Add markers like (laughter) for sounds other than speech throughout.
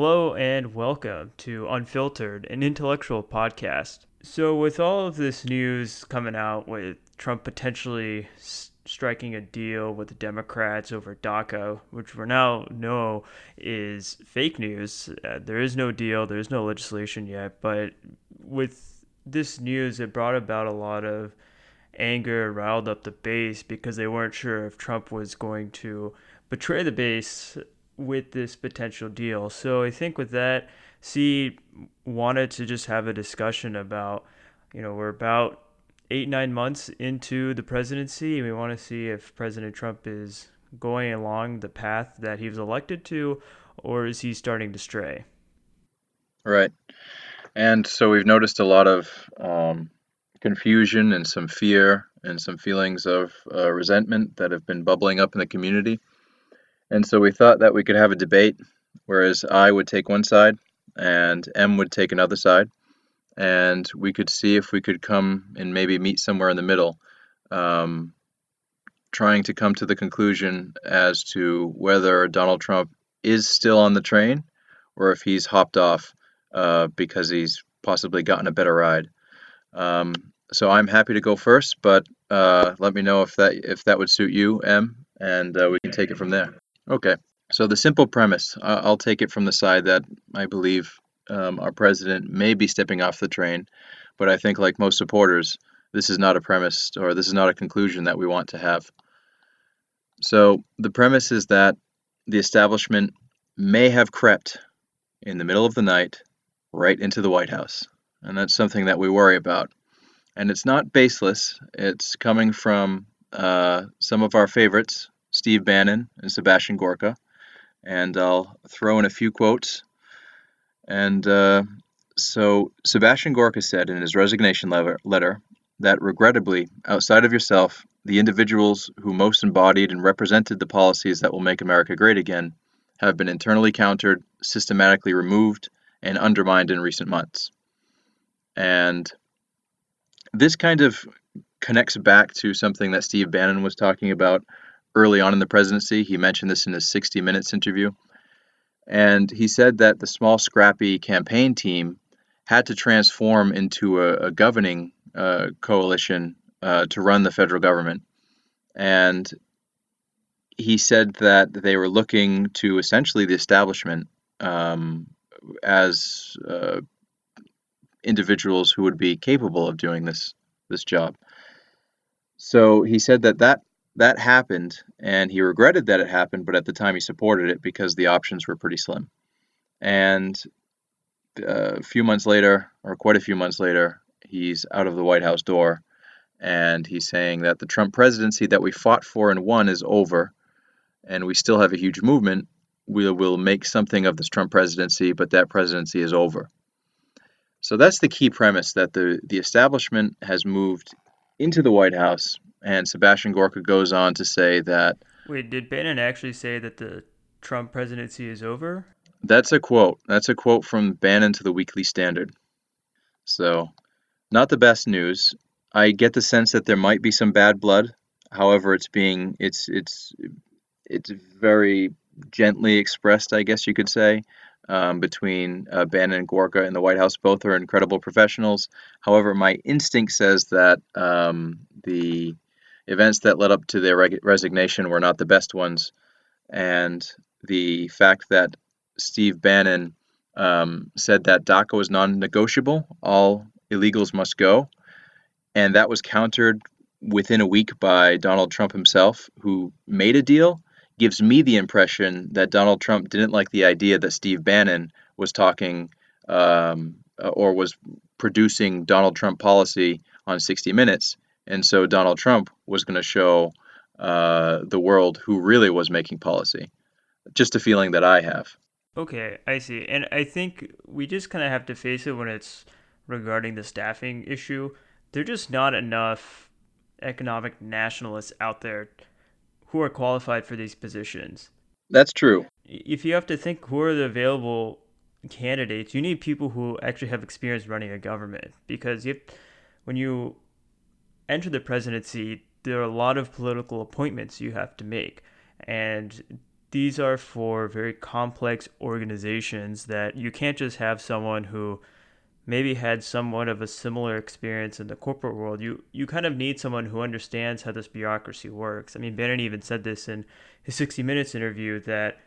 Hello and welcome to Unfiltered, an intellectual podcast. So, with all of this news coming out with Trump potentially s- striking a deal with the Democrats over DACA, which we now know is fake news, uh, there is no deal, there is no legislation yet, but with this news, it brought about a lot of anger, riled up the base because they weren't sure if Trump was going to betray the base with this potential deal. So I think with that, C wanted to just have a discussion about, you know, we're about eight, nine months into the presidency, and we want to see if President Trump is going along the path that he was elected to, or is he starting to stray? Right. And so we've noticed a lot of um, confusion and some fear and some feelings of uh, resentment that have been bubbling up in the community. And so we thought that we could have a debate, whereas I would take one side and M would take another side, and we could see if we could come and maybe meet somewhere in the middle, um, trying to come to the conclusion as to whether Donald Trump is still on the train or if he's hopped off uh, because he's possibly gotten a better ride. Um, so I'm happy to go first, but uh, let me know if that if that would suit you, M, and uh, we can take it from there. Okay. So the simple premise, I'll take it from the side that I believe um, our president may be stepping off the train, but I think, like most supporters, this is not a premise or this is not a conclusion that we want to have. So the premise is that the establishment may have crept in the middle of the night right into the White House, and that's something that we worry about. And it's not baseless. It's coming from uh, some of our favorites, Steve Bannon and Sebastian Gorka. And I'll throw in a few quotes. And uh, so Sebastian Gorka said in his resignation letter that regrettably, outside of yourself, the individuals who most embodied and represented the policies that will make America great again have been internally countered, systematically removed, and undermined in recent months. And this kind of connects back to something that Steve Bannon was talking about early on in the presidency. He mentioned this in his 60 Minutes interview. And he said that the small, scrappy campaign team had to transform into a, a governing uh, coalition uh, to run the federal government. And he said that they were looking to essentially the establishment um, as uh, individuals who would be capable of doing this this job. So he said that that that happened, and he regretted that it happened, but at the time he supported it because the options were pretty slim. And uh, a few months later, or quite a few months later, he's out of the White House door, and he's saying that the Trump presidency that we fought for and won is over, and we still have a huge movement. We will make something of this Trump presidency, but that presidency is over. So that's the key premise that the, the establishment has moved into the White House and Sebastian Gorka goes on to say that. Wait, did Bannon actually say that the Trump presidency is over? That's a quote. That's a quote from Bannon to the Weekly Standard. So, not the best news. I get the sense that there might be some bad blood. However, it's being it's it's it's very gently expressed, I guess you could say, um, between uh, Bannon and Gorka in the White House. Both are incredible professionals. However, my instinct says that um, the events that led up to their reg- resignation were not the best ones, and the fact that Steve Bannon um, said that DACA was non-negotiable, all illegals must go, and that was countered within a week by Donald Trump himself, who made a deal, gives me the impression that Donald Trump didn't like the idea that Steve Bannon was talking um, or was producing Donald Trump policy on 60 Minutes and so Donald Trump was going to show uh, the world who really was making policy. Just a feeling that I have. Okay, I see. And I think we just kind of have to face it when it's regarding the staffing issue. There are just not enough economic nationalists out there who are qualified for these positions. That's true. If you have to think who are the available candidates, you need people who actually have experience running a government because have, when you enter the presidency, there are a lot of political appointments you have to make. And these are for very complex organizations that you can't just have someone who maybe had somewhat of a similar experience in the corporate world. You you kind of need someone who understands how this bureaucracy works. I mean, Bannon even said this in his 60 Minutes interview that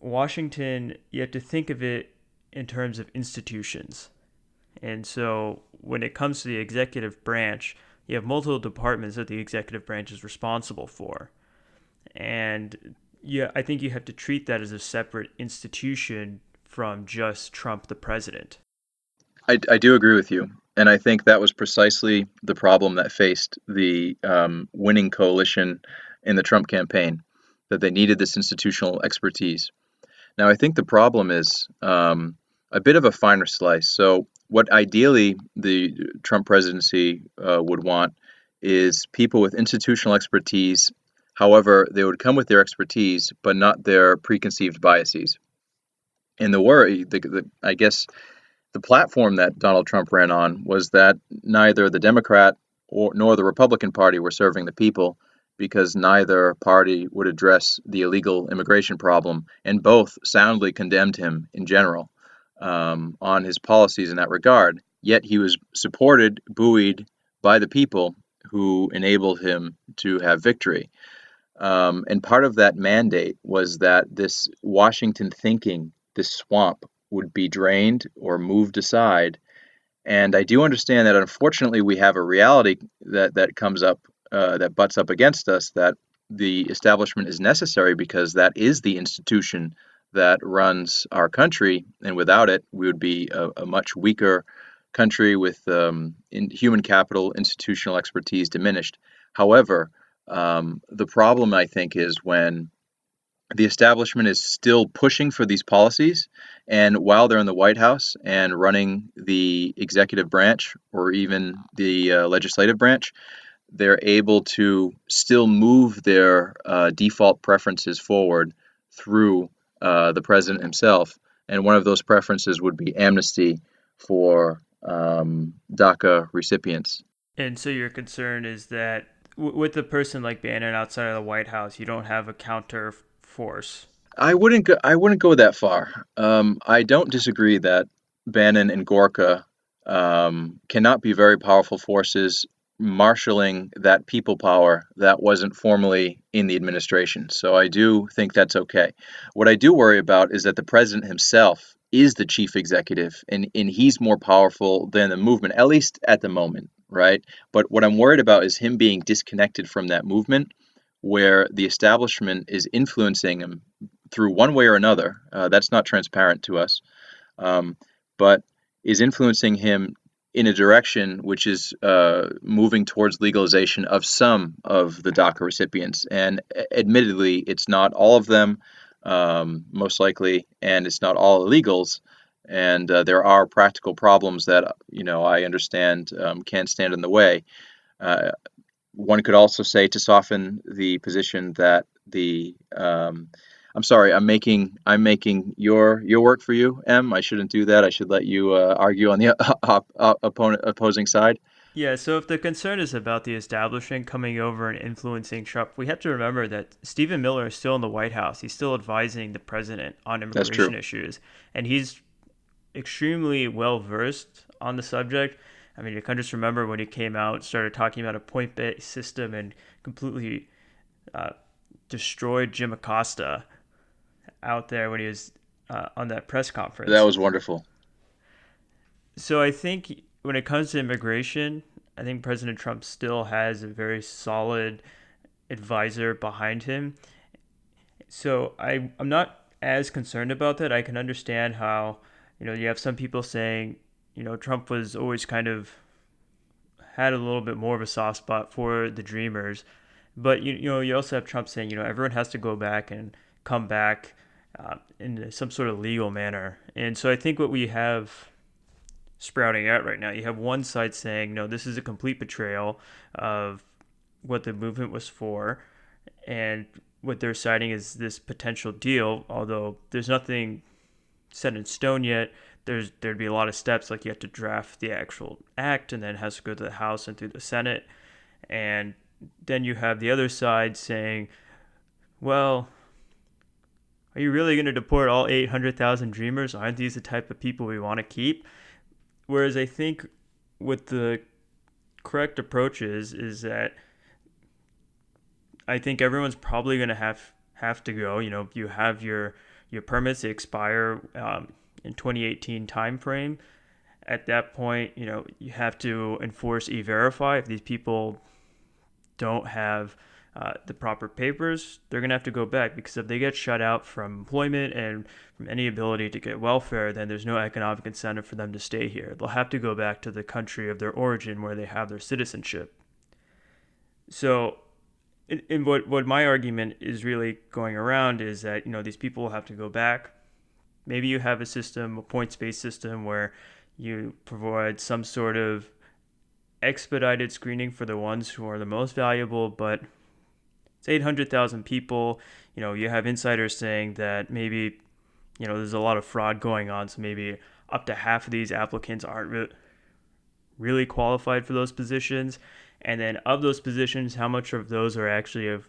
Washington, you have to think of it in terms of institutions. And so when it comes to the executive branch, you have multiple departments that the executive branch is responsible for. And yeah, I think you have to treat that as a separate institution from just Trump, the president. I, I do agree with you. And I think that was precisely the problem that faced the um, winning coalition in the Trump campaign, that they needed this institutional expertise. Now, I think the problem is um, a bit of a finer slice. So, what ideally the Trump presidency uh, would want is people with institutional expertise However, they would come with their expertise, but not their preconceived biases. And the worry, the, the, I guess, the platform that Donald Trump ran on was that neither the Democrat or, nor the Republican Party were serving the people because neither party would address the illegal immigration problem, and both soundly condemned him in general um, on his policies in that regard. Yet he was supported, buoyed by the people who enabled him to have victory. Um, and part of that mandate was that this Washington thinking, this swamp, would be drained or moved aside. And I do understand that unfortunately we have a reality that, that comes up, uh, that butts up against us, that the establishment is necessary because that is the institution that runs our country. And without it, we would be a, a much weaker country with um, human capital, institutional expertise diminished. However, um, the problem, I think, is when the establishment is still pushing for these policies, and while they're in the White House and running the executive branch or even the uh, legislative branch, they're able to still move their uh, default preferences forward through uh, the president himself. And one of those preferences would be amnesty for um, DACA recipients. And so your concern is that with a person like Bannon outside of the White House, you don't have a counter force. I wouldn't go. I wouldn't go that far. Um, I don't disagree that Bannon and Gorka um, cannot be very powerful forces marshaling that people power that wasn't formally in the administration. So I do think that's okay. What I do worry about is that the president himself is the chief executive and, and he's more powerful than the movement, at least at the moment right? But what I'm worried about is him being disconnected from that movement where the establishment is influencing him through one way or another. Uh, that's not transparent to us, um, but is influencing him in a direction which is uh, moving towards legalization of some of the DACA recipients. And admittedly, it's not all of them, um, most likely, and it's not all illegals and uh, there are practical problems that you know I understand um, can stand in the way. Uh, one could also say to soften the position that the um, I'm sorry, I'm making I'm making your your work for you, M. I shouldn't do that. I should let you uh, argue on the (laughs) op- op- opponent opposing side. Yeah, so if the concern is about the establishment coming over and influencing Trump, we have to remember that Stephen Miller is still in the White House. He's still advising the president on immigration issues, and he's extremely well versed on the subject. I mean, you can just remember when he came out, started talking about a point based system, and completely uh, destroyed Jim Acosta out there when he was uh, on that press conference. That was wonderful. So I think when it comes to immigration, I think President Trump still has a very solid advisor behind him. So I, I'm not as concerned about that. I can understand how you know, you have some people saying, you know, Trump was always kind of had a little bit more of a soft spot for the Dreamers, but you, you know, you also have Trump saying, you know, everyone has to go back and come back uh, in some sort of legal manner, and so I think what we have sprouting out right now, you have one side saying, no, this is a complete betrayal of what the movement was for, and what they're citing is this potential deal, although there's nothing set in stone yet. There's there'd be a lot of steps like you have to draft the actual act and then it has to go to the House and through the Senate. And then you have the other side saying, well, are you really going to deport all 800,000 dreamers? Aren't these the type of people we want to keep? Whereas I think with the correct approach is is that I think everyone's probably going to have have to go. You know, you have your your permits expire um, in 2018 timeframe. At that point, you know, you have to enforce e-verify. If these people don't have uh, the proper papers, they're going to have to go back because if they get shut out from employment and from any ability to get welfare, then there's no economic incentive for them to stay here. They'll have to go back to the country of their origin where they have their citizenship. So, in, in what, what my argument is really going around is that, you know, these people will have to go back. Maybe you have a system, a points based system, where you provide some sort of expedited screening for the ones who are the most valuable, but it's 800,000 people. You know, you have insiders saying that maybe, you know, there's a lot of fraud going on. So maybe up to half of these applicants aren't re- really qualified for those positions. And then of those positions, how much of those are actually of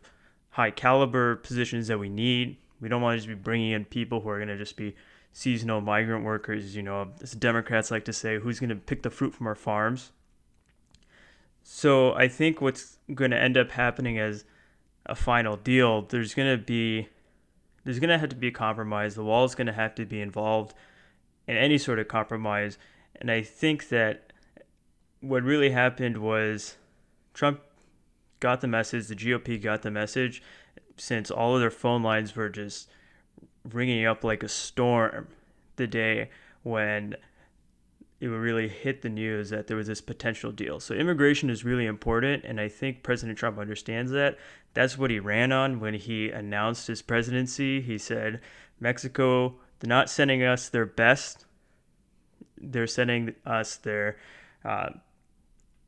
high caliber positions that we need? We don't want to just be bringing in people who are going to just be seasonal migrant workers. You know, as Democrats like to say, who's going to pick the fruit from our farms? So I think what's going to end up happening as a final deal, there's going to be there's going to have to be a compromise. The wall is going to have to be involved in any sort of compromise. And I think that what really happened was Trump got the message, the GOP got the message, since all of their phone lines were just ringing up like a storm the day when it would really hit the news that there was this potential deal. So immigration is really important, and I think President Trump understands that. That's what he ran on when he announced his presidency. He said, Mexico, they're not sending us their best. They're sending us their, uh,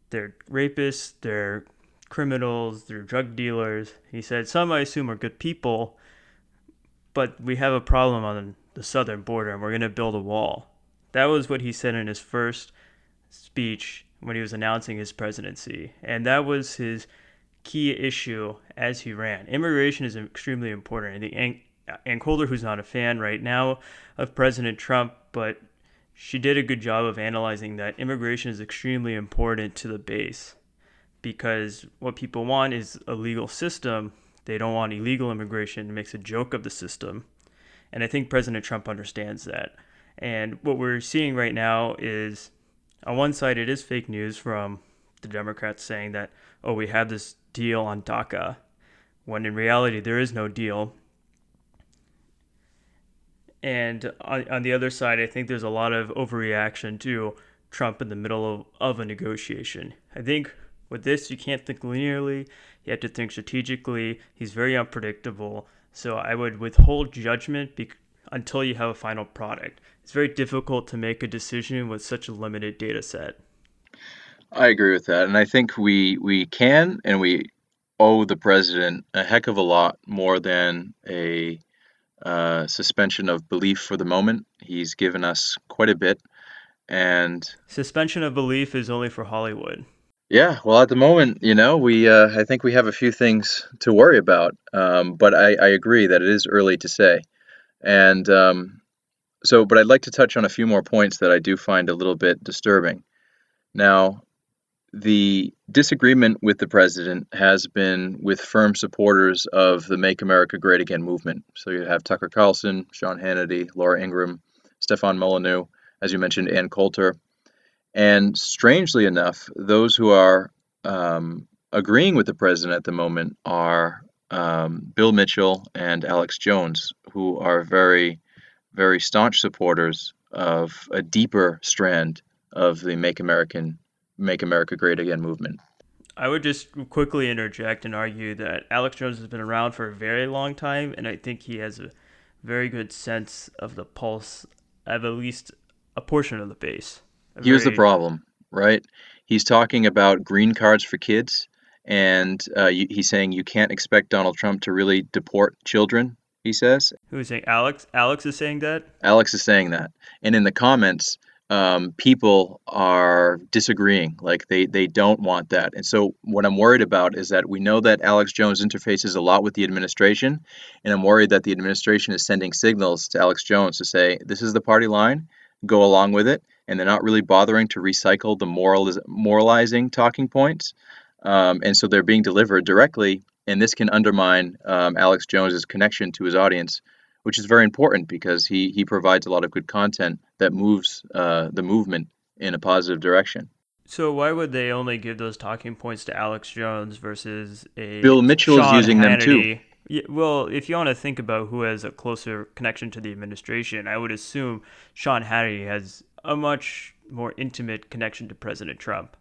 their rapists, their criminals, their drug dealers. He said, some I assume are good people, but we have a problem on the southern border, and we're going to build a wall. That was what he said in his first speech when he was announcing his presidency. And that was his key issue as he ran. Immigration is extremely important. I think Ann, who's not a fan right now of President Trump, but she did a good job of analyzing that immigration is extremely important to the base because what people want is a legal system. They don't want illegal immigration. It makes a joke of the system. And I think President Trump understands that. And what we're seeing right now is on one side, it is fake news from the Democrats saying that, oh, we have this deal on DACA, when in reality, there is no deal. And on, on the other side, I think there's a lot of overreaction to Trump in the middle of, of a negotiation. I think with this, you can't think linearly, you have to think strategically. He's very unpredictable. So I would withhold judgment until you have a final product. It's very difficult to make a decision with such a limited data set. I agree with that, and I think we we can and we owe the president a heck of a lot more than a uh, suspension of belief for the moment. He's given us quite a bit, and suspension of belief is only for Hollywood. Yeah, well, at the moment, you know, we uh, I think we have a few things to worry about, um, but I, I agree that it is early to say. And um, so, but I'd like to touch on a few more points that I do find a little bit disturbing. Now, the disagreement with the president has been with firm supporters of the Make America Great Again movement. So you have Tucker Carlson, Sean Hannity, Laura Ingraham, Stefan Molyneux, as you mentioned, Ann Coulter. And strangely enough, those who are um, agreeing with the president at the moment are um, Bill Mitchell and Alex Jones, who are very, very staunch supporters of a deeper strand of the Make American Make America Great Again movement. I would just quickly interject and argue that Alex Jones has been around for a very long time, and I think he has a very good sense of the pulse of at least a portion of the base. Here's very... the problem, right? He's talking about green cards for kids and uh, he's saying you can't expect Donald Trump to really deport children. He says. Who's saying Alex? Alex is saying that. Alex is saying that, and in the comments, um, people are disagreeing. Like they they don't want that. And so what I'm worried about is that we know that Alex Jones interfaces a lot with the administration, and I'm worried that the administration is sending signals to Alex Jones to say this is the party line, go along with it, and they're not really bothering to recycle the moral moralizing talking points. Um, and so they're being delivered directly, and this can undermine um, Alex Jones's connection to his audience which is very important because he he provides a lot of good content that moves uh, the movement in a positive direction. So why would they only give those talking points to Alex Jones versus a Bill Mitchell Sean is using Hannity? them too? Yeah, well, if you want to think about who has a closer connection to the administration, I would assume Sean Hannity has a much more intimate connection to President Trump.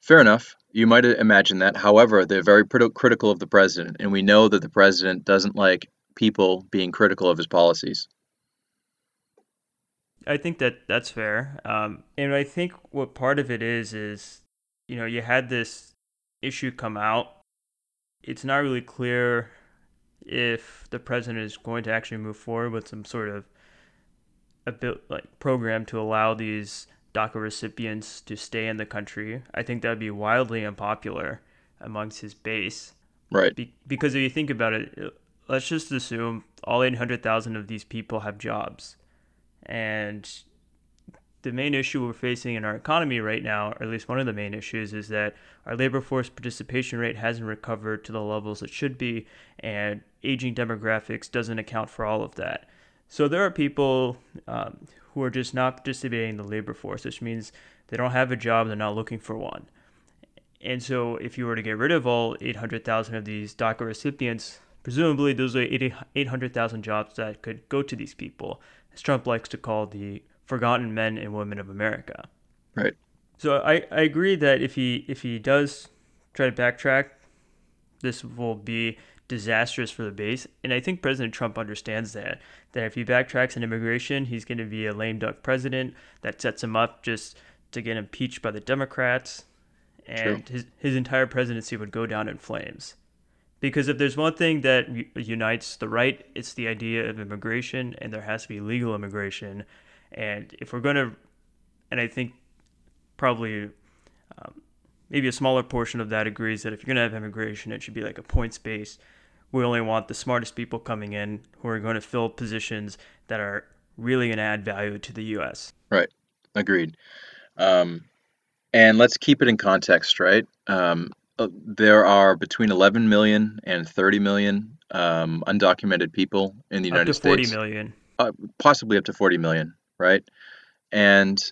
Fair enough. You might imagine that. However, they're very critical of the president, and we know that the president doesn't like people being critical of his policies. I think that that's fair. Um, and I think what part of it is is, you know, you had this issue come out. It's not really clear if the president is going to actually move forward with some sort of a bit like program to allow these DACA recipients to stay in the country. I think that would be wildly unpopular amongst his base. Right. Be- because if you think about it, let's just assume all 800,000 of these people have jobs. And the main issue we're facing in our economy right now, or at least one of the main issues, is that our labor force participation rate hasn't recovered to the levels it should be, and aging demographics doesn't account for all of that. So there are people um, who are just not participating in the labor force, which means they don't have a job, they're not looking for one. And so if you were to get rid of all 800,000 of these DACA recipients, Presumably, those are 800,000 jobs that could go to these people, as Trump likes to call the forgotten men and women of America. Right. So I, I agree that if he if he does try to backtrack, this will be disastrous for the base. And I think President Trump understands that. That if he backtracks on immigration, he's going to be a lame duck president that sets him up just to get impeached by the Democrats. And his, his entire presidency would go down in flames. Because if there's one thing that unites the right, it's the idea of immigration, and there has to be legal immigration. And if we're going to, and I think probably um, maybe a smaller portion of that agrees that if you're going to have immigration, it should be like a points based. We only want the smartest people coming in who are going to fill positions that are really going to add value to the U.S. Right. Agreed. Um, and let's keep it in context, right? Um, uh, there are between 11 million and 30 million um, undocumented people in the United up to 40 States. million. Uh, possibly up to 40 million, right? And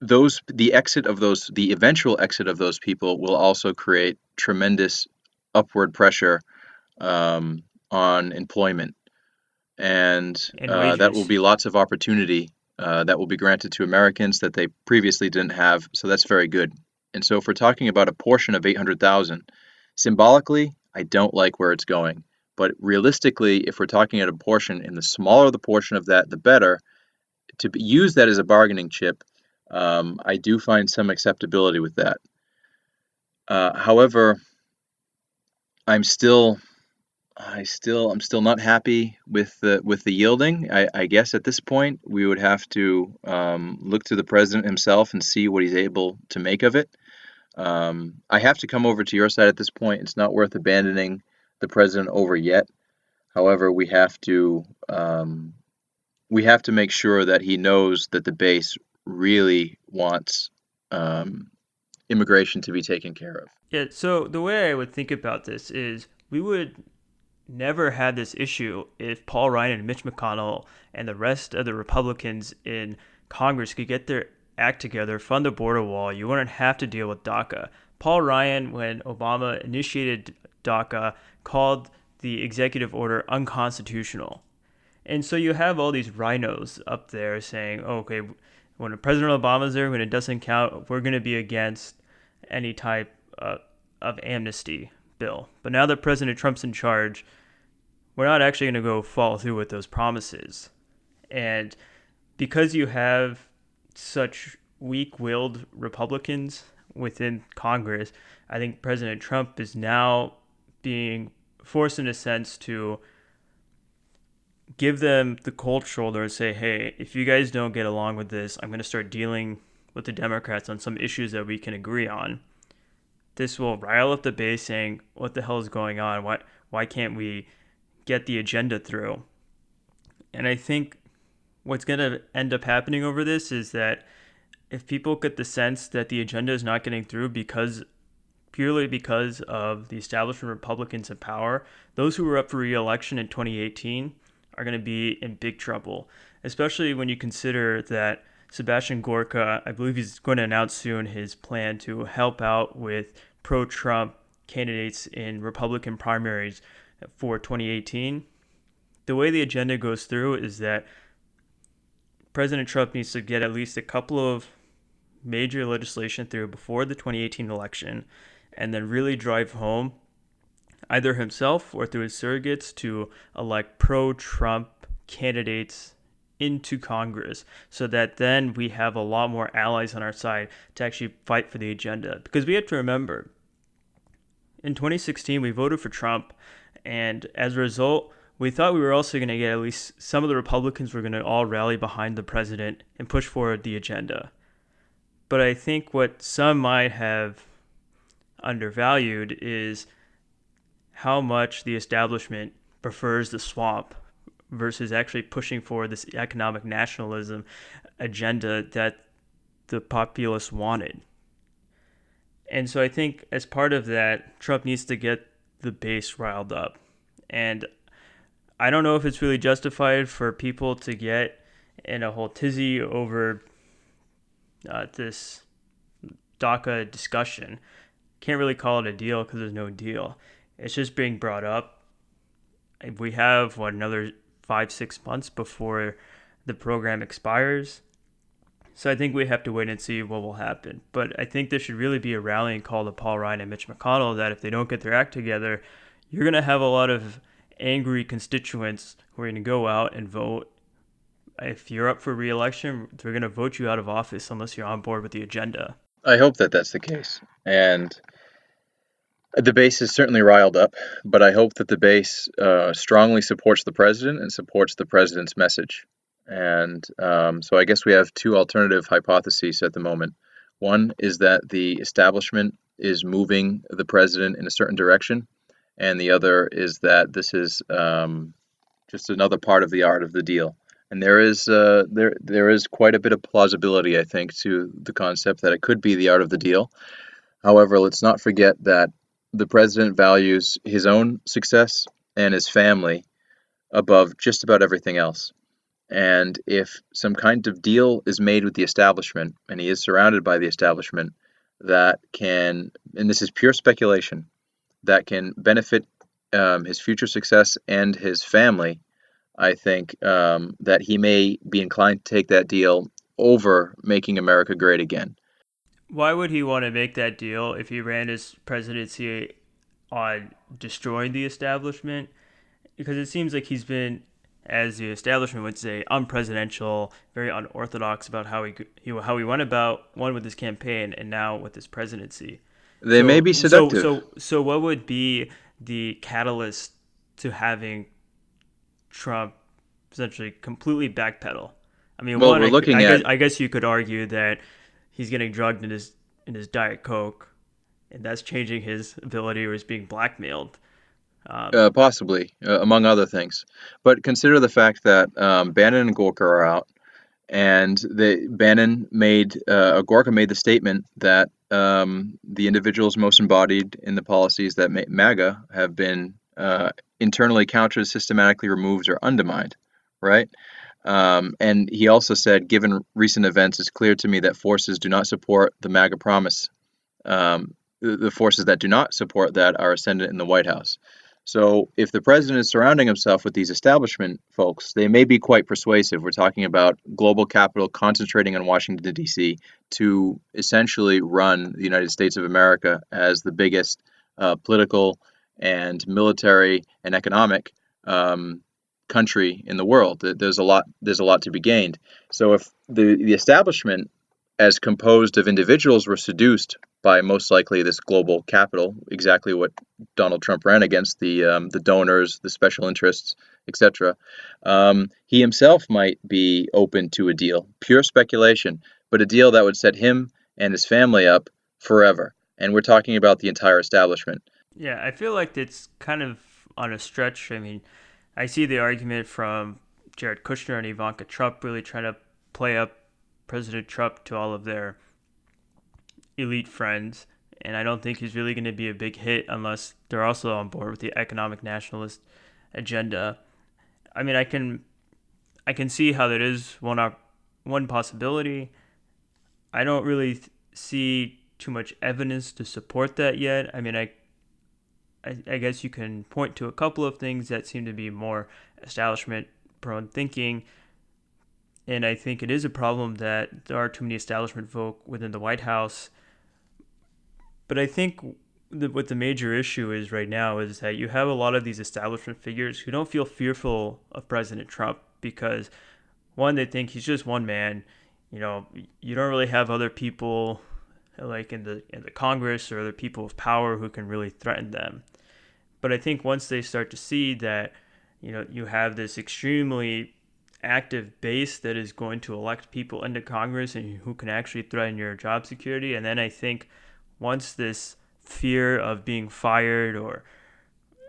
those the exit of those the eventual exit of those people will also create tremendous upward pressure um, on employment. And, And uh, that will be lots of opportunity uh, that will be granted to Americans that they previously didn't have. So that's very good. And so if we're talking about a portion of 800,000 symbolically I don't like where it's going. But realistically if we're talking at a portion and the smaller the portion of that the better to be, use that as a bargaining chip um, I do find some acceptability with that. Uh, however, I'm still, I still, I'm still not happy with the with the yielding. I, I guess at this point we would have to um, look to the president himself and see what he's able to make of it. Um, I have to come over to your side at this point. It's not worth abandoning the president over yet. However, we have to um, we have to make sure that he knows that the base really wants um, immigration to be taken care of. Yeah, so the way I would think about this is we would never had this issue if Paul Ryan and Mitch McConnell and the rest of the Republicans in Congress could get their act together, fund the border wall. You wouldn't have to deal with DACA. Paul Ryan, when Obama initiated DACA, called the executive order unconstitutional. And so you have all these RINOs up there saying, oh, okay, when President Obama's there, when it doesn't count, we're going to be against any type uh, of amnesty bill. But now that President Trump's in charge, we're not actually going to go follow through with those promises. And because you have such weak willed Republicans within Congress, I think President Trump is now being forced, in a sense, to give them the cold shoulder and say, hey, if you guys don't get along with this, I'm going to start dealing with the Democrats on some issues that we can agree on. This will rile up the base saying, what the hell is going on? Why, why can't we get the agenda through? And I think what's going to end up happening over this is that if people get the sense that the agenda is not getting through because purely because of the establishment Republicans in power, those who were up for re-election in 2018 are going to be in big trouble, especially when you consider that Sebastian Gorka, I believe he's going to announce soon his plan to help out with pro-Trump candidates in Republican primaries for 2018. The way the agenda goes through is that President Trump needs to get at least a couple of major legislation through before the 2018 election and then really drive home either himself or through his surrogates to elect pro Trump candidates into Congress so that then we have a lot more allies on our side to actually fight for the agenda. Because we have to remember, in 2016, we voted for Trump, and as a result, we thought we were also going to get at least some of the Republicans were going to all rally behind the president and push forward the agenda. But I think what some might have undervalued is how much the establishment prefers the swamp versus actually pushing for this economic nationalism agenda that the populace wanted. And so I think as part of that, Trump needs to get the base riled up. And I don't know if it's really justified for people to get in a whole tizzy over uh, this DACA discussion can't really call it a deal because there's no deal. It's just being brought up. We have what another five six months before the program expires. So I think we have to wait and see what will happen. But I think there should really be a rallying call to Paul Ryan and Mitch McConnell that if they don't get their act together, you're going to have a lot of angry constituents who are going to go out and vote. If you're up for reelection, they're going to vote you out of office unless you're on board with the agenda. I hope that that's the case. And the base is certainly riled up, but I hope that the base uh, strongly supports the president and supports the president's message. And um, so I guess we have two alternative hypotheses at the moment. One is that the establishment is moving the president in a certain direction, and the other is that this is um, just another part of the art of the deal. And there is uh, there there is quite a bit of plausibility, I think, to the concept that it could be the art of the deal. However, let's not forget that the president values his own success and his family above just about everything else. And if some kind of deal is made with the establishment, and he is surrounded by the establishment, that can, and this is pure speculation, that can benefit um, his future success and his family, I think um, that he may be inclined to take that deal over making America great again. Why would he want to make that deal if he ran his presidency on destroying the establishment? Because it seems like he's been, as the establishment would say, unpresidential, very unorthodox about how he, he how he went about one with his campaign and now with his presidency. They so, may be seductive. So, so, so what would be the catalyst to having Trump essentially completely backpedal? I mean, well, one, we're looking I, at... guess, I guess you could argue that he's getting drugged in his in his diet coke, and that's changing his ability or he's being blackmailed. Um, uh, possibly, uh, among other things. But consider the fact that um, Bannon and Gorka are out, and the Bannon made uh, Gorka made the statement that um, the individuals most embodied in the policies that MAGA have been uh, internally countered, systematically removed, or undermined. Right. Um, and he also said, given recent events, it's clear to me that forces do not support the MAGA promise. Um, the, forces that do not support that are ascendant in the White House. So if the president is surrounding himself with these establishment folks, they may be quite persuasive. We're talking about global capital concentrating on Washington, D.C. to essentially run the United States of America as the biggest uh, political and military and economic um, country in the world. There's a lot. There's a lot to be gained. So if the the establishment, as composed of individuals, were seduced by most likely this global capital, exactly what Donald Trump ran against the um, the donors, the special interests, etc. Um, he himself might be open to a deal, pure speculation, but a deal that would set him and his family up forever. And we're talking about the entire establishment. Yeah, I feel like it's kind of on a stretch. I mean, I see the argument from Jared Kushner and Ivanka Trump really trying to play up President Trump to all of their elite friends. And I don't think he's really going to be a big hit unless they're also on board with the economic nationalist agenda. I mean, I can, I can see how that is one op- one possibility. I don't really th- see too much evidence to support that yet. I mean, I, I, I guess you can point to a couple of things that seem to be more establishment prone thinking. And I think it is a problem that there are too many establishment folk within the White House but I think the, what the major issue is right now is that you have a lot of these establishment figures who don't feel fearful of President Trump because one, they think he's just one man. You know, you don't really have other people like in the in the Congress or other people of power who can really threaten them. But I think once they start to see that, you know, you have this extremely active base that is going to elect people into Congress and who can actually threaten your job security, and then I think once this fear of being fired or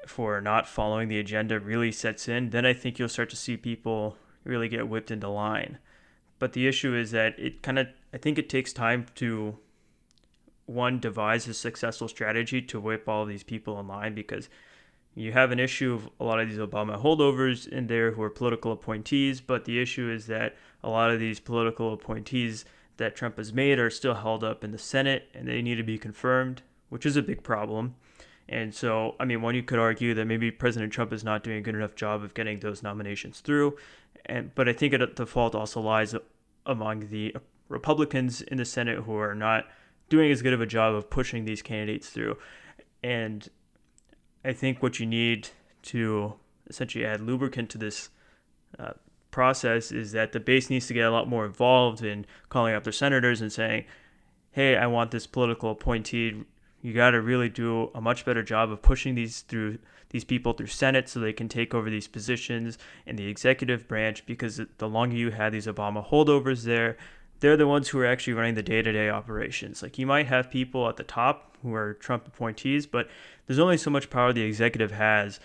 for not following the agenda really sets in, then I think you'll start to see people really get whipped into line. But the issue is that it kind of, I think it takes time to, one, devise a successful strategy to whip all these people in line because you have an issue of a lot of these Obama holdovers in there who are political appointees, but the issue is that a lot of these political appointees that Trump has made are still held up in the Senate and they need to be confirmed, which is a big problem. And so, I mean, one you could argue that maybe President Trump is not doing a good enough job of getting those nominations through. And but I think it, the fault also lies among the Republicans in the Senate who are not doing as good of a job of pushing these candidates through. And I think what you need to essentially add lubricant to this uh, process is that the base needs to get a lot more involved in calling up their senators and saying, hey, I want this political appointee. You got to really do a much better job of pushing these through these people through Senate so they can take over these positions in the executive branch because the longer you have these Obama holdovers there, they're the ones who are actually running the day-to-day operations. Like you might have people at the top who are Trump appointees, but there's only so much power the executive has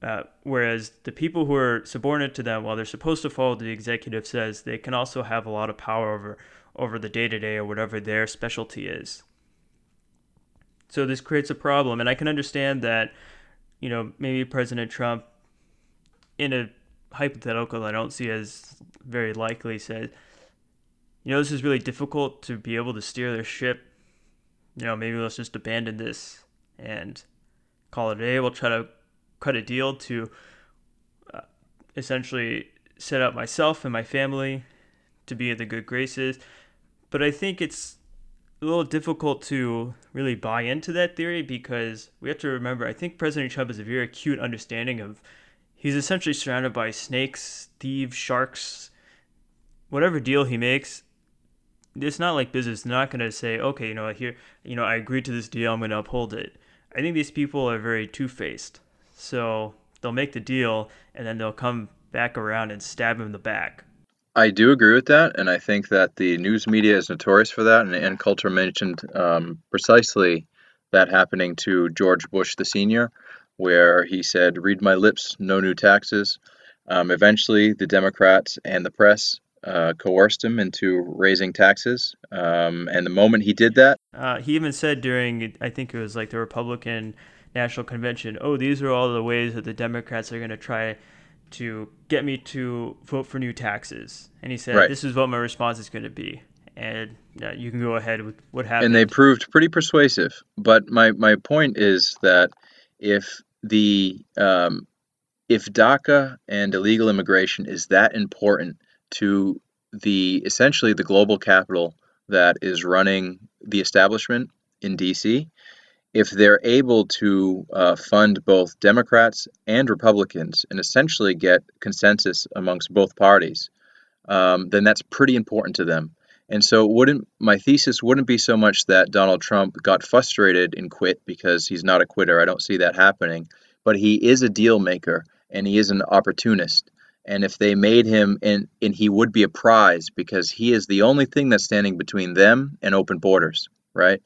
uh, whereas the people who are subordinate to them, while they're supposed to follow the executive says, they can also have a lot of power over over the day to day or whatever their specialty is. So this creates a problem, and I can understand that, you know, maybe President Trump, in a hypothetical I don't see as very likely, said, you know, this is really difficult to be able to steer their ship. You know, maybe let's just abandon this and call it a day. We'll try to cut a deal to uh, essentially set up myself and my family to be in the good graces. But I think it's a little difficult to really buy into that theory because we have to remember I think President Trump has a very acute understanding of he's essentially surrounded by snakes, thieves, sharks, whatever deal he makes. It's not like business. They're not to say, okay, you know, here, you know, I agreed to this deal. I'm to uphold it. I think these people are very two faced. So they'll make the deal and then they'll come back around and stab him in the back. I do agree with that, and I think that the news media is notorious for that. And Ann Coulter mentioned um, precisely that happening to George Bush the senior, where he said, "Read my lips, no new taxes." Um, eventually, the Democrats and the press uh, coerced him into raising taxes, um, and the moment he did that, uh, he even said during, I think it was like the Republican national convention, oh, these are all the ways that the Democrats are going to try to get me to vote for new taxes. And he said, right. this is what my response is going to be. And uh, you can go ahead with what happened. And they proved pretty persuasive. But my, my point is that if the um, if DACA and illegal immigration is that important to the essentially the global capital that is running the establishment in DC, if they're able to uh, fund both Democrats and Republicans and essentially get consensus amongst both parties, um, then that's pretty important to them. And so wouldn't my thesis wouldn't be so much that Donald Trump got frustrated and quit because he's not a quitter. I don't see that happening, but he is a deal maker and he is an opportunist. And if they made him and and he would be a prize because he is the only thing that's standing between them and open borders, right?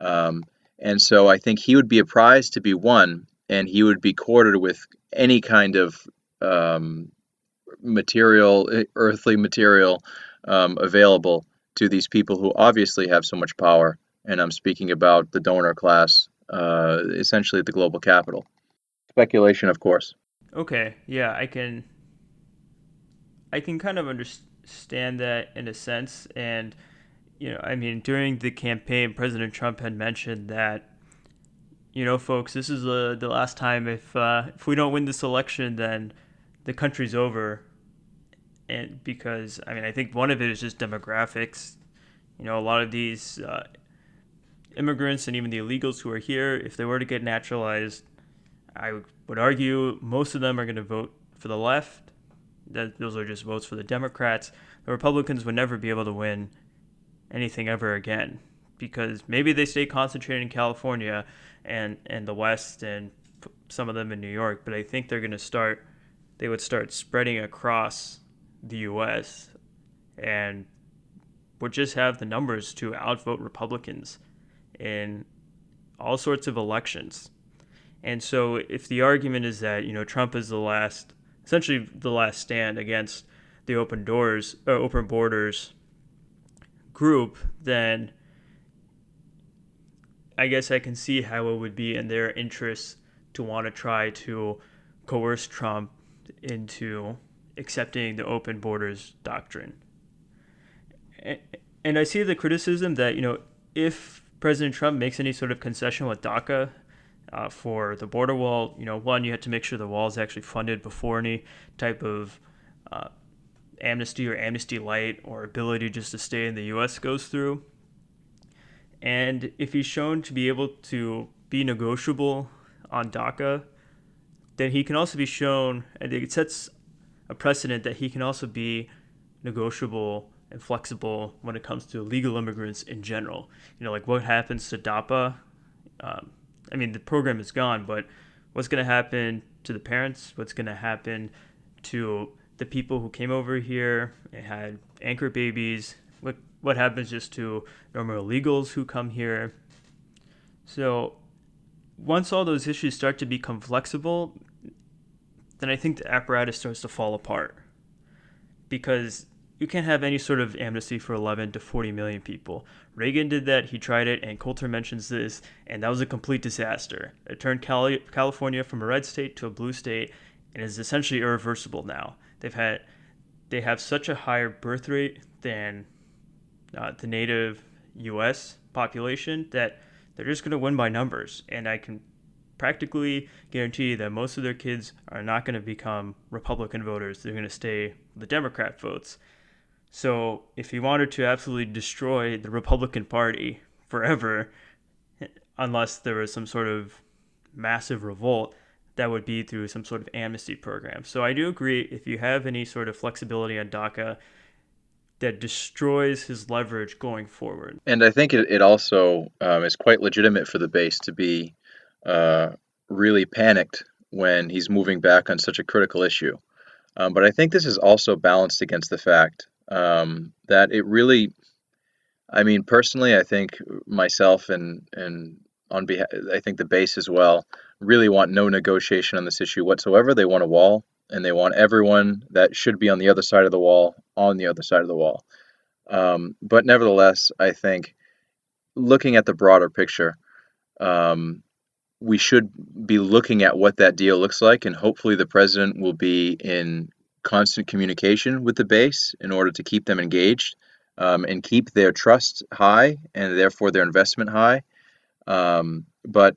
Um, and so I think he would be a prize to be won, and he would be quartered with any kind of um, material, earthly material um, available to these people who obviously have so much power. And I'm speaking about the donor class, uh, essentially the global capital. Speculation, of course. Okay, yeah, I can. I can kind of understand that in a sense, and you know, I mean, during the campaign, President Trump had mentioned that, you know, folks, this is the the last time if uh, if we don't win this election, then the country's over and because I mean I think one of it is just demographics. You know, a lot of these uh, immigrants and even the illegals who are here, if they were to get naturalized, I would argue most of them are going to vote for the left. That those are just votes for the Democrats. The Republicans would never be able to win anything ever again because maybe they stay concentrated in California and and the West and some of them in New York, but I think they're going to start. They would start spreading across the U.S. and would just have the numbers to outvote Republicans in all sorts of elections. And so, if the argument is that you know Trump is the last, essentially the last stand against the open doors, uh, open borders group, then I guess I can see how it would be in their interest to want to try to coerce Trump into accepting the open borders doctrine. And I see the criticism that, you know, if President Trump makes any sort of concession with DACA uh, for the border wall, you know, one, you have to make sure the wall is actually funded before any type of uh, amnesty or amnesty light or ability just to stay in the U.S. goes through. And if he's shown to be able to be negotiable on DACA, then he can also be shown, and it sets a precedent that he can also be negotiable and flexible when it comes to legal immigrants in general. You know, like what happens to DAPA? Um, I mean, the program is gone, but what's going to happen to the parents? What's going to happen to the people who came over here and had anchor babies? What what happens just to normal illegals who come here? So once all those issues start to become flexible, then I think the apparatus starts to fall apart because you can't have any sort of amnesty for 11 to 40 million people. Reagan did that, he tried it, and Coulter mentions this, and that was a complete disaster. It turned Cali- California from a red state to a blue state, and is essentially irreversible now. They've had they have such a higher birth rate than uh, the native U.S. population that they're just going to win by numbers, and I can practically guarantee that most of their kids are not going to become Republican voters. They're going to stay the Democrat votes. So if he wanted to absolutely destroy the Republican Party forever, unless there was some sort of massive revolt, that would be through some sort of amnesty program. So I do agree if you have any sort of flexibility on DACA that destroys his leverage going forward. And I think it, it also um, is quite legitimate for the base to be uh, really panicked when he's moving back on such a critical issue. Um, but I think this is also balanced against the fact um, that it really, I mean, personally, I think myself and and on behalf, I think the base as well really want no negotiation on this issue whatsoever. They want a wall, and they want everyone that should be on the other side of the wall on the other side of the wall. Um, but nevertheless, I think looking at the broader picture, um, we should be looking at what that deal looks like, and hopefully the president will be in constant communication with the base in order to keep them engaged um, and keep their trust high and therefore their investment high. Um, but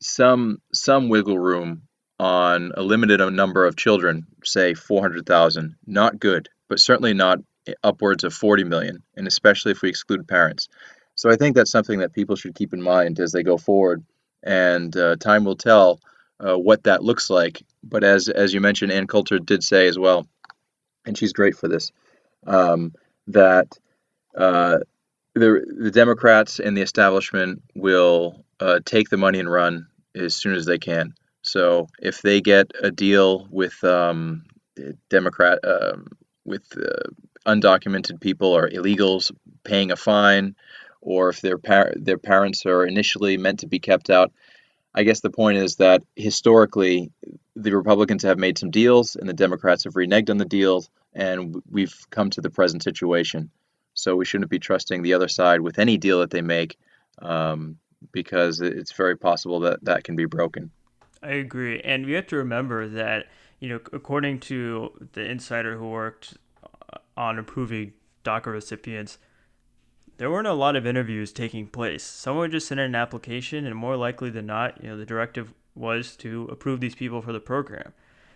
some some wiggle room on a limited number of children, say 400,000, not good, but certainly not upwards of 40 million, and especially if we exclude parents. So I think that's something that people should keep in mind as they go forward and uh, time will tell uh, what that looks like. But as as you mentioned, Ann Coulter did say as well, and she's great for this, um, that uh, the the Democrats and the establishment will uh, take the money and run as soon as they can. So if they get a deal with um, Democrat um, with uh, undocumented people or illegals paying a fine, or if their par- their parents are initially meant to be kept out, I guess the point is that historically the Republicans have made some deals and the Democrats have reneged on the deals, and we've come to the present situation. So we shouldn't be trusting the other side with any deal that they make um, because it's very possible that that can be broken. I agree. And we have to remember that, you know, according to the insider who worked uh, on approving DACA recipients, there weren't a lot of interviews taking place. Someone just sent in an application, and more likely than not, you know, the directive was to approve these people for the program.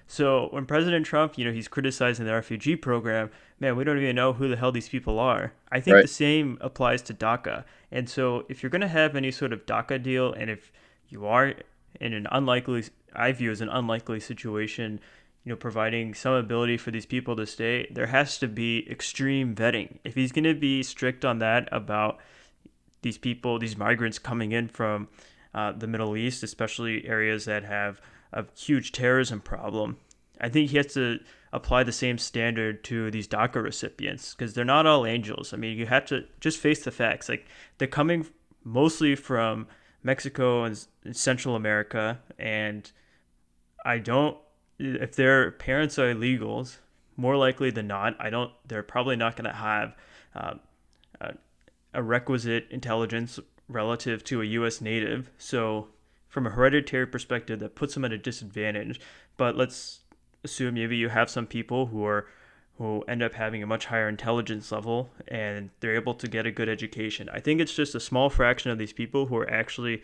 So when President Trump, you know, he's criticizing the refugee program, man, we don't even know who the hell these people are. I think right. the same applies to DACA. And so if you're going to have any sort of DACA deal, and if you are in an unlikely, I view as an unlikely situation, you know, providing some ability for these people to stay, there has to be extreme vetting. If he's going to be strict on that about these people, these migrants coming in from uh, the Middle East, especially areas that have a huge terrorism problem, I think he has to apply the same standard to these DACA recipients because they're not all angels. I mean, you have to just face the facts. Like, they're coming mostly from Mexico and Central America, and I don't if their parents are illegals, more likely than not, I don't. They're probably not going to have uh, a, a requisite intelligence relative to a U.S. native. So, from a hereditary perspective, that puts them at a disadvantage. But let's assume maybe you have some people who are who end up having a much higher intelligence level and they're able to get a good education. I think it's just a small fraction of these people who are actually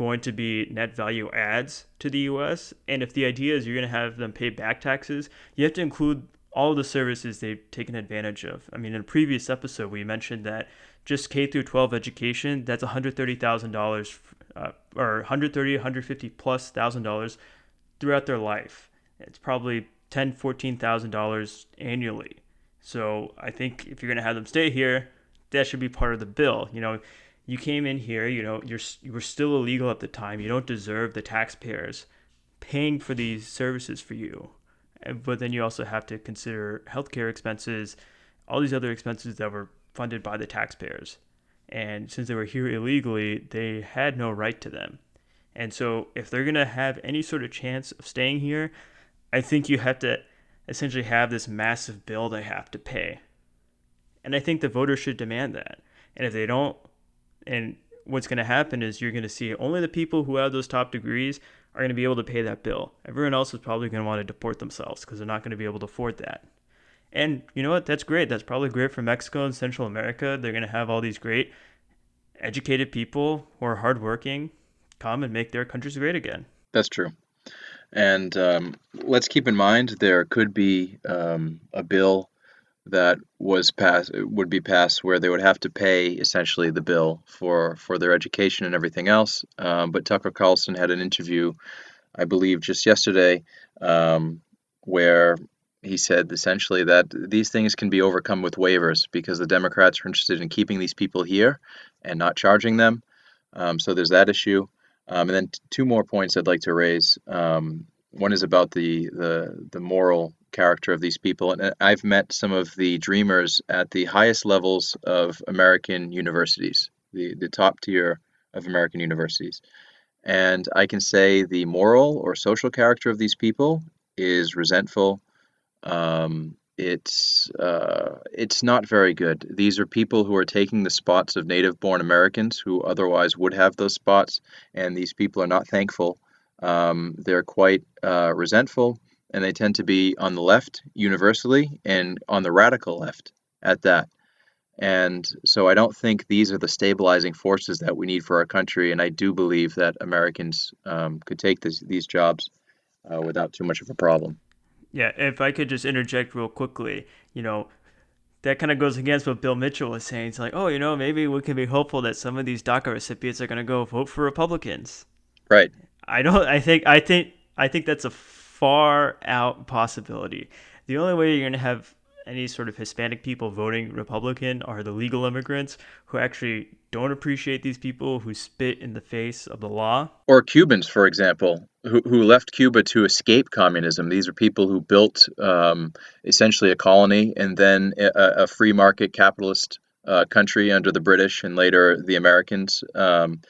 going to be net value adds to the US. And if the idea is you're going to have them pay back taxes, you have to include all the services they've taken advantage of. I mean, in a previous episode, we mentioned that just K through 12 education, that's $130,000 uh, or 130, 150 plus thousand dollars throughout their life. It's probably ten, fourteen thousand dollars annually. So I think if you're going to have them stay here, that should be part of the bill. You know, you came in here, you know, you're you were still illegal at the time. You don't deserve the taxpayers paying for these services for you. But then you also have to consider healthcare expenses, all these other expenses that were funded by the taxpayers. And since they were here illegally, they had no right to them. And so if they're going to have any sort of chance of staying here, I think you have to essentially have this massive bill they have to pay. And I think the voters should demand that. And if they don't and what's going to happen is you're going to see only the people who have those top degrees are going to be able to pay that bill. Everyone else is probably going to want to deport themselves because they're not going to be able to afford that. And you know what? That's great. That's probably great for Mexico and Central America. They're going to have all these great educated people who are hardworking come and make their countries great again. That's true. And um, let's keep in mind there could be um, a bill that was passed would be passed where they would have to pay essentially the bill for for their education and everything else. Um, but Tucker Carlson had an interview, I believe, just yesterday, um, where he said essentially that these things can be overcome with waivers because the Democrats are interested in keeping these people here and not charging them. Um, so there's that issue. Um, and then t- two more points I'd like to raise. Um, one is about the the the moral character of these people, and I've met some of the dreamers at the highest levels of American universities, the the top tier of American universities, and I can say the moral or social character of these people is resentful. Um, it's uh, it's not very good. These are people who are taking the spots of native-born Americans who otherwise would have those spots, and these people are not thankful um, they're quite uh, resentful, and they tend to be on the left universally and on the radical left at that. And so I don't think these are the stabilizing forces that we need for our country. And I do believe that Americans um, could take this, these jobs uh, without too much of a problem. Yeah, if I could just interject real quickly, you know, that kind of goes against what Bill Mitchell was saying. It's like, oh, you know, maybe we can be hopeful that some of these DACA recipients are going to go vote for Republicans. Right. I don't. I think. I think. I think that's a far out possibility. The only way you're going to have any sort of Hispanic people voting Republican are the legal immigrants who actually don't appreciate these people who spit in the face of the law. Or Cubans, for example, who, who left Cuba to escape communism. These are people who built um, essentially a colony and then a, a free market capitalist uh, country under the British and later the Americans. Um,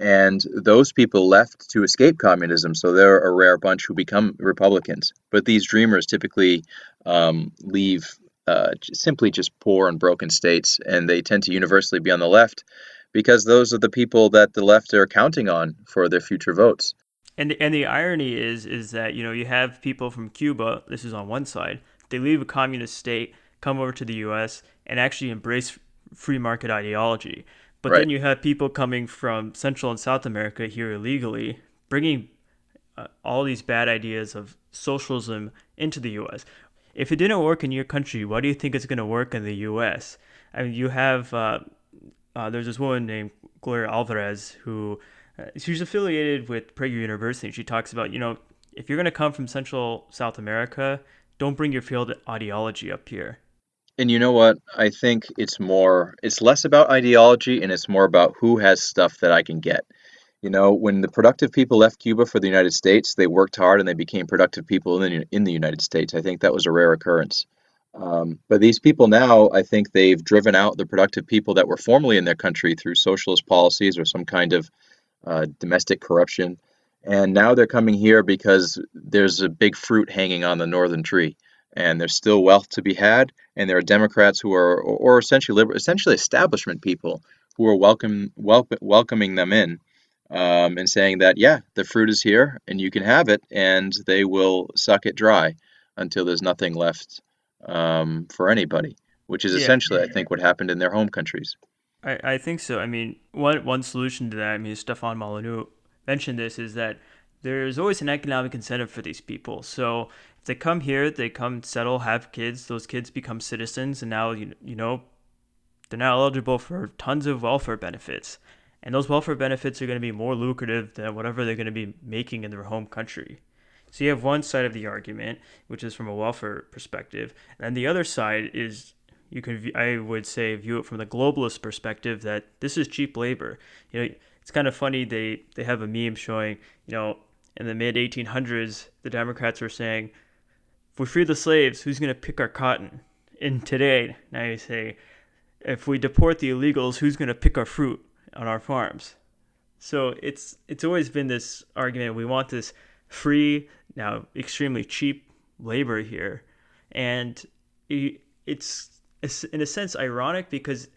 and those people left to escape communism, so they're a rare bunch who become Republicans. But these dreamers typically um, leave uh, simply just poor and broken states, and they tend to universally be on the left because those are the people that the left are counting on for their future votes. And and the irony is is that you know you have people from Cuba. This is on one side. They leave a communist state, come over to the U.S. and actually embrace free market ideology. But right. then you have people coming from Central and South America here illegally, bringing uh, all these bad ideas of socialism into the U.S. If it didn't work in your country, why do you think it's going to work in the U.S.? I mean, you have uh, uh, there's this woman named Gloria Alvarez who uh, she's affiliated with Prager University. She talks about you know if you're going to come from Central South America, don't bring your failed ideology up here. And you know what? I think it's more, it's less about ideology and it's more about who has stuff that I can get. You know, when the productive people left Cuba for the United States, they worked hard and they became productive people in the, in the United States. I think that was a rare occurrence. Um, but these people now, I think they've driven out the productive people that were formerly in their country through socialist policies or some kind of uh, domestic corruption. And now they're coming here because there's a big fruit hanging on the northern tree and there's still wealth to be had. And there are Democrats who are, or essentially liberal, essentially establishment people who are welcome, welcome welcoming them in, um, and saying that yeah, the fruit is here and you can have it, and they will suck it dry until there's nothing left um, for anybody, which is yeah, essentially, yeah, I think, what happened in their home countries. I, I think so. I mean, one one solution to that, I mean, Stefan Molyneux mentioned this, is that there's always an economic incentive for these people. So they come here, they come settle, have kids. Those kids become citizens, and now you you know they're now eligible for tons of welfare benefits. And those welfare benefits are going to be more lucrative than whatever they're going to be making in their home country. So you have one side of the argument, which is from a welfare perspective, and the other side is you can I would say view it from the globalist perspective that this is cheap labor. You know, it's kind of funny they they have a meme showing you know in the mid 1800s the Democrats were saying we free the slaves, who's going to pick our cotton? And today, now you say, if we deport the illegals, who's going to pick our fruit on our farms? So it's it's always been this argument. We want this free, now extremely cheap labor here, and it's, in a sense ironic because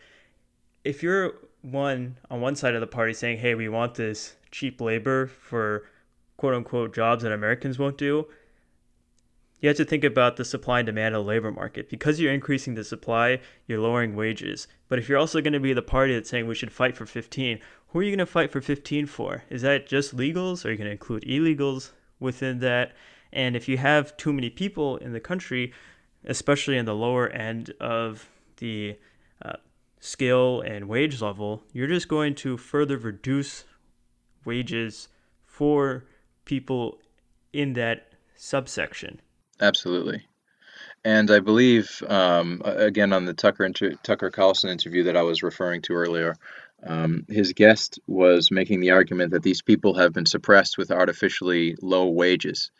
if you're one on one side of the party saying, "Hey, we want this cheap labor for quote unquote jobs that Americans won't do," you have to think about the supply and demand of the labor market. Because you're increasing the supply, you're lowering wages. But if you're also going to be the party that's saying we should fight for 15, who are you going to fight for 15 for? Is that just legals? Or are you going to include illegals within that? And if you have too many people in the country, especially in the lower end of the uh, skill and wage level, you're just going to further reduce wages for people in that subsection. Absolutely. And I believe, um, again, on the Tucker inter- Tucker Carlson interview that I was referring to earlier, um, his guest was making the argument that these people have been suppressed with artificially low wages.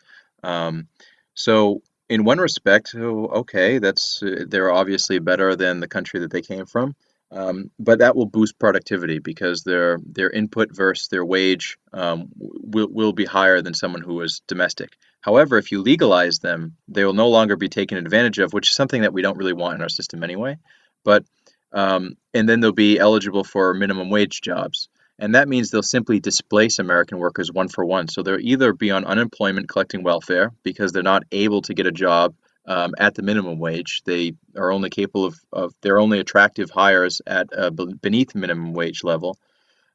Um, so, in one respect, oh, okay, that's uh, they're obviously better than the country that they came from. Um, but that will boost productivity because their their input versus their wage um, will will be higher than someone who is domestic. However, if you legalize them, they will no longer be taken advantage of, which is something that we don't really want in our system anyway. But um, and then they'll be eligible for minimum wage jobs, and that means they'll simply displace American workers one for one. So they'll either be on unemployment collecting welfare because they're not able to get a job um, at the minimum wage. They are only capable of, of they're only attractive hires at uh, beneath minimum wage level.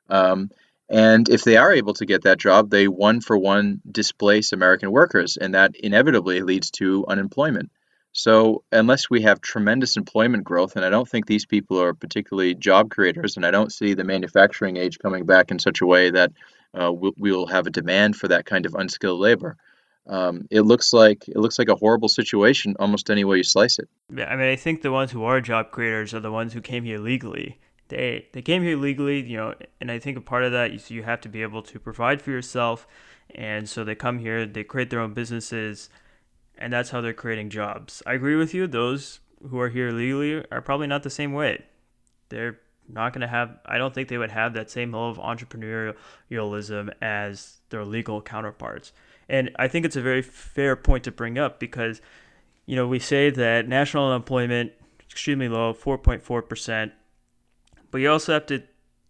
Um, and if they are able to get that job, they one for one displace American workers, and that inevitably leads to unemployment. So, unless we have tremendous employment growth, and I don't think these people are particularly job creators, and I don't see the manufacturing age coming back in such a way that uh, we'll, we'll have a demand for that kind of unskilled labor, um, it looks like it looks like a horrible situation almost any way you slice it. Yeah, I mean, I think the ones who are job creators are the ones who came here legally. They they came here legally, you know, and I think a part of that is you have to be able to provide for yourself, and so they come here, they create their own businesses, and that's how they're creating jobs. I agree with you; those who are here legally are probably not the same way. They're not going to have i don't think they would have that same level of entrepreneurialism as their legal counterparts and i think it's a very fair point to bring up because you know we say that national unemployment is extremely low 4.4% but you also have to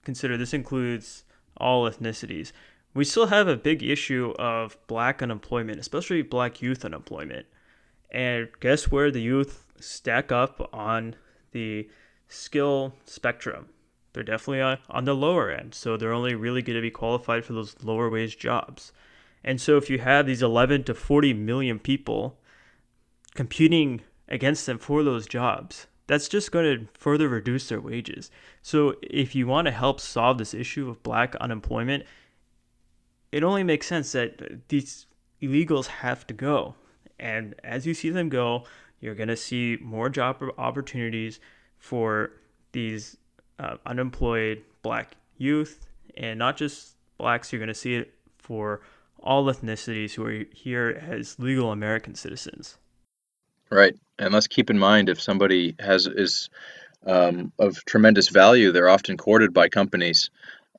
consider this includes all ethnicities we still have a big issue of black unemployment especially black youth unemployment and guess where the youth stack up on the skill spectrum. They're definitely on, on the lower end, so they're only really going to be qualified for those lower wage jobs. And so if you have these 11 to 40 million people competing against them for those jobs, that's just going to further reduce their wages. So if you want to help solve this issue of black unemployment, it only makes sense that these illegals have to go. And as you see them go, you're going to see more job opportunities for these uh, unemployed black youth, and not just blacks. You're going to see it for all ethnicities who are here as legal American citizens. Right, and let's keep in mind if somebody has is um, of tremendous value, they're often courted by companies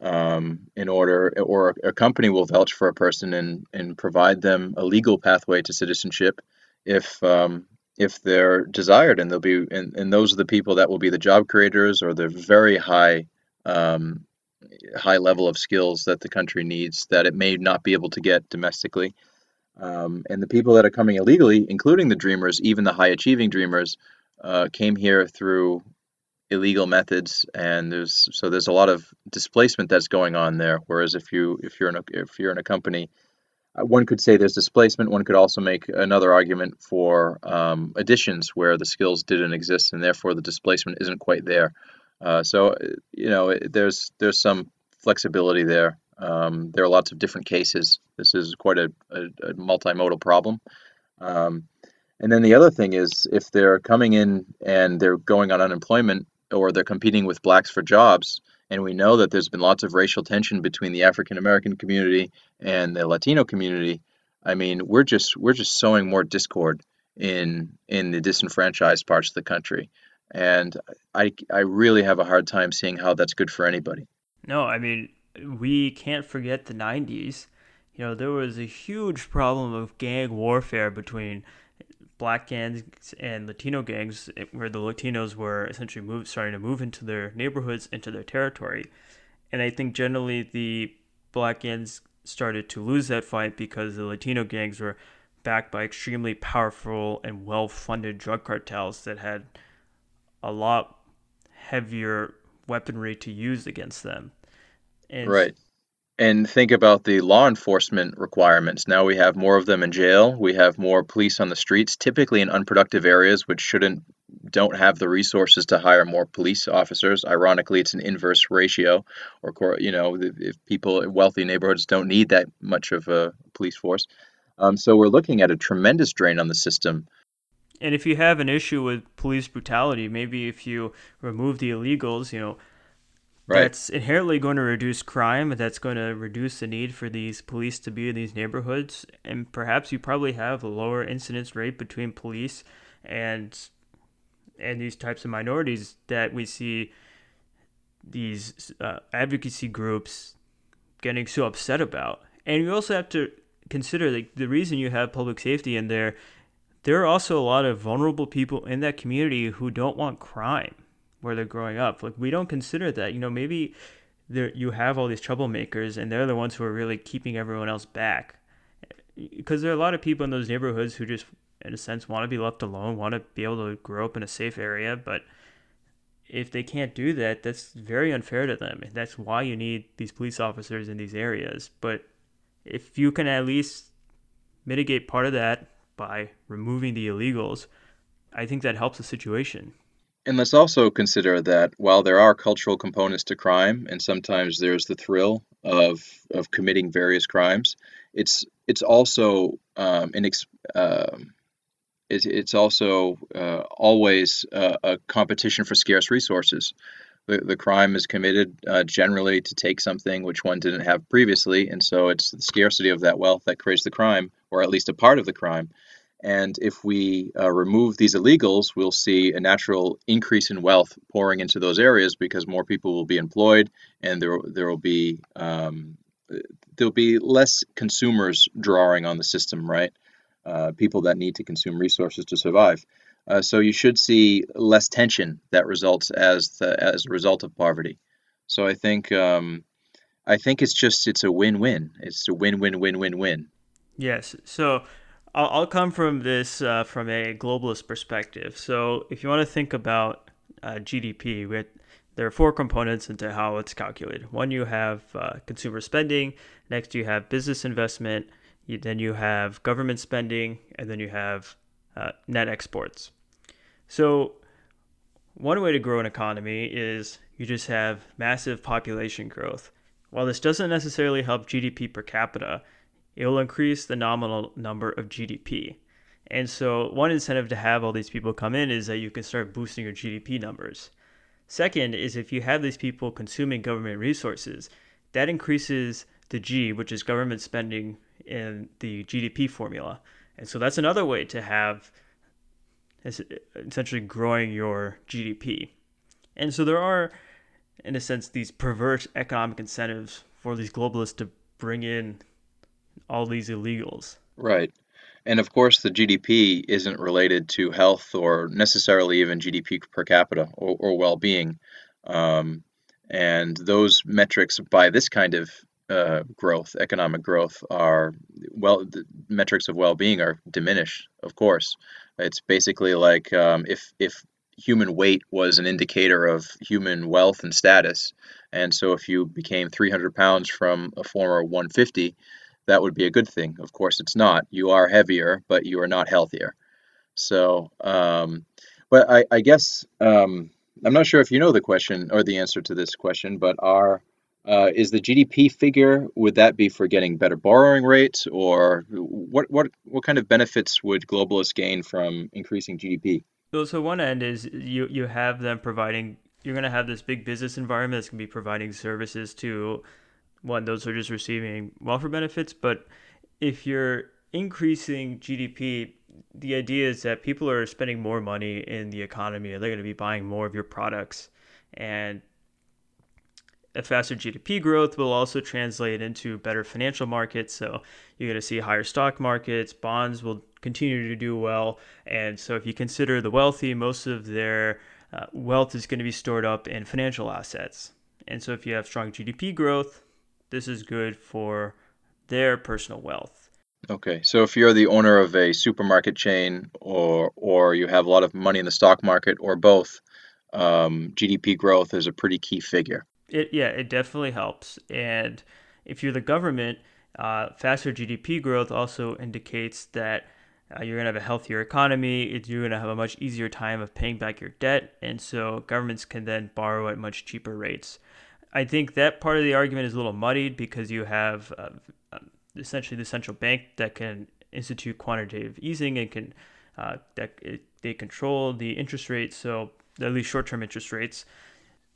um, in order, or a company will vouch for a person and and provide them a legal pathway to citizenship if um, if they're desired, and they'll be and, and those are the people that will be the job creators or the very high um, high level of skills that the country needs that it may not be able to get domestically. Um, and the people that are coming illegally, including the dreamers, even the high achieving dreamers, uh, came here through illegal methods, and there's so there's a lot of displacement that's going on there. Whereas if you if you're in a if you're in a company uh, one could say there's displacement. One could also make another argument for um, additions where the skills didn't exist and therefore the displacement isn't quite there. Uh, so you know there's there's some flexibility there. Um, there are lots of different cases. This is quite a, a, a multimodal problem. Um, and then the other thing is if they're coming in and they're going on unemployment or they're competing with blacks for jobs, and we know that there's been lots of racial tension between the African American community and the Latino community. I mean, we're just we're just sowing more discord in in the disenfranchised parts of the country, and I I really have a hard time seeing how that's good for anybody. No, I mean we can't forget the '90s. You know, there was a huge problem of gang warfare between black gangs and Latino gangs, eh, where the Latinos were essentially move, starting to move into their neighborhoods, into their territory. And I think generally the black gangs started to lose that fight because the Latino gangs were backed by extremely powerful and well funded drug cartels that had a lot heavier weaponry to use against them. And right and think about the law enforcement requirements. Now we have more of them in jail. We have more police on the streets, typically in unproductive areas which shouldn't don't have the resources to hire more police officers. Ironically, it's an inverse ratio, or you know, if people in wealthy neighborhoods don't need that much of a police force. Um, so we're looking at a tremendous drain on the system. And if you have an issue with police brutality, maybe if you remove the illegals, you know, Right. That's inherently going to reduce crime. That's going to reduce the need for these police to be in these neighborhoods, and perhaps you probably have a lower incidence rate between police and and these types of minorities that we see these uh, advocacy groups getting so upset about. And you also have to consider like the reason you have public safety in there. There are also a lot of vulnerable people in that community who don't want crime where they're growing up. Like we don't consider that. You know, maybe there you have all these troublemakers, and they're the ones who are really keeping everyone else back. Because there are a lot of people in those neighborhoods who just, in a sense, want to be left alone, want to be able to grow up in a safe area, but if they can't do that, that's very unfair to them. And That's why you need these police officers in these areas. But if you can at least mitigate part of that by removing the illegals, I think that helps the situation. And let's also consider that while there are cultural components to crime, and sometimes there's the thrill of of committing various crimes, it's it's also um, an ex- um, it's, it's also uh, always uh, a competition for scarce resources. The, the crime is committed uh, generally to take something which one didn't have previously, and so it's the scarcity of that wealth that creates the crime, or at least a part of the crime. And if we uh, remove these illegals, we'll see a natural increase in wealth pouring into those areas because more people will be employed, and there there will be um, there'll be less consumers drawing on the system, right? Uh, people that need to consume resources to survive. Uh, so you should see less tension that results as the, as a result of poverty. So I think um, I think it's just it's a win-win. It's a win-win-win-win-win. Yes. So I'll, come from this uh, from a globalist perspective. So if you want to think about uh, GDP, there are four components into how it's calculated. One, you have uh, consumer spending. Next, you have business investment. You, then you have government spending, and then you have uh, net exports. So, one way to grow an economy is you just have massive population growth. While this doesn't necessarily help GDP per capita, it will increase the nominal number of GDP. And so, one incentive to have all these people come in is that you can start boosting your GDP numbers. Second is if you have these people consuming government resources, that increases the G, which is government spending in the GDP formula. And so that's another way to have essentially growing your GDP. And so there are, in a sense, these perverse economic incentives for these globalists to bring in all these illegals. Right. And of course, the GDP isn't related to health or necessarily even GDP per capita or, or well being. Um, and those metrics by this kind of uh, growth, economic growth, are well, the metrics of well being are diminished, of course. It's basically like um, if, if human weight was an indicator of human wealth and status. And so if you became 300 pounds from a former 150, that would be a good thing. Of course, it's not. You are heavier, but you are not healthier. So, um, but I, I guess um, I'm not sure if you know the question or the answer to this question, but are uh, is the GDP figure would that be for getting better borrowing rates, or what what what kind of benefits would globalists gain from increasing GDP? So, so one end is you you have them providing. You're going to have this big business environment that's going to be providing services to one, those are just receiving welfare benefits. But if you're increasing GDP, the idea is that people are spending more money in the economy and they're going to be buying more of your products. And a faster GDP growth will also translate into better financial markets. So you're going to see higher stock markets, bonds will continue to do well. And so if you consider the wealthy, most of their uh, wealth is going to be stored up in financial assets. And so if you have strong GDP growth, this is good for their personal wealth. Okay, so if you're the owner of a supermarket chain, or or you have a lot of money in the stock market, or both, um, GDP growth is a pretty key figure. It yeah, it definitely helps. And if you're the government, uh, faster GDP growth also indicates that uh, you're going to have a healthier economy. You're going to have a much easier time of paying back your debt, and so governments can then borrow at much cheaper rates. I think that part of the argument is a little muddied because you have uh, um, essentially the central bank that can institute quantitative easing and can uh, that it, they control the interest rates, so at least short-term interest rates.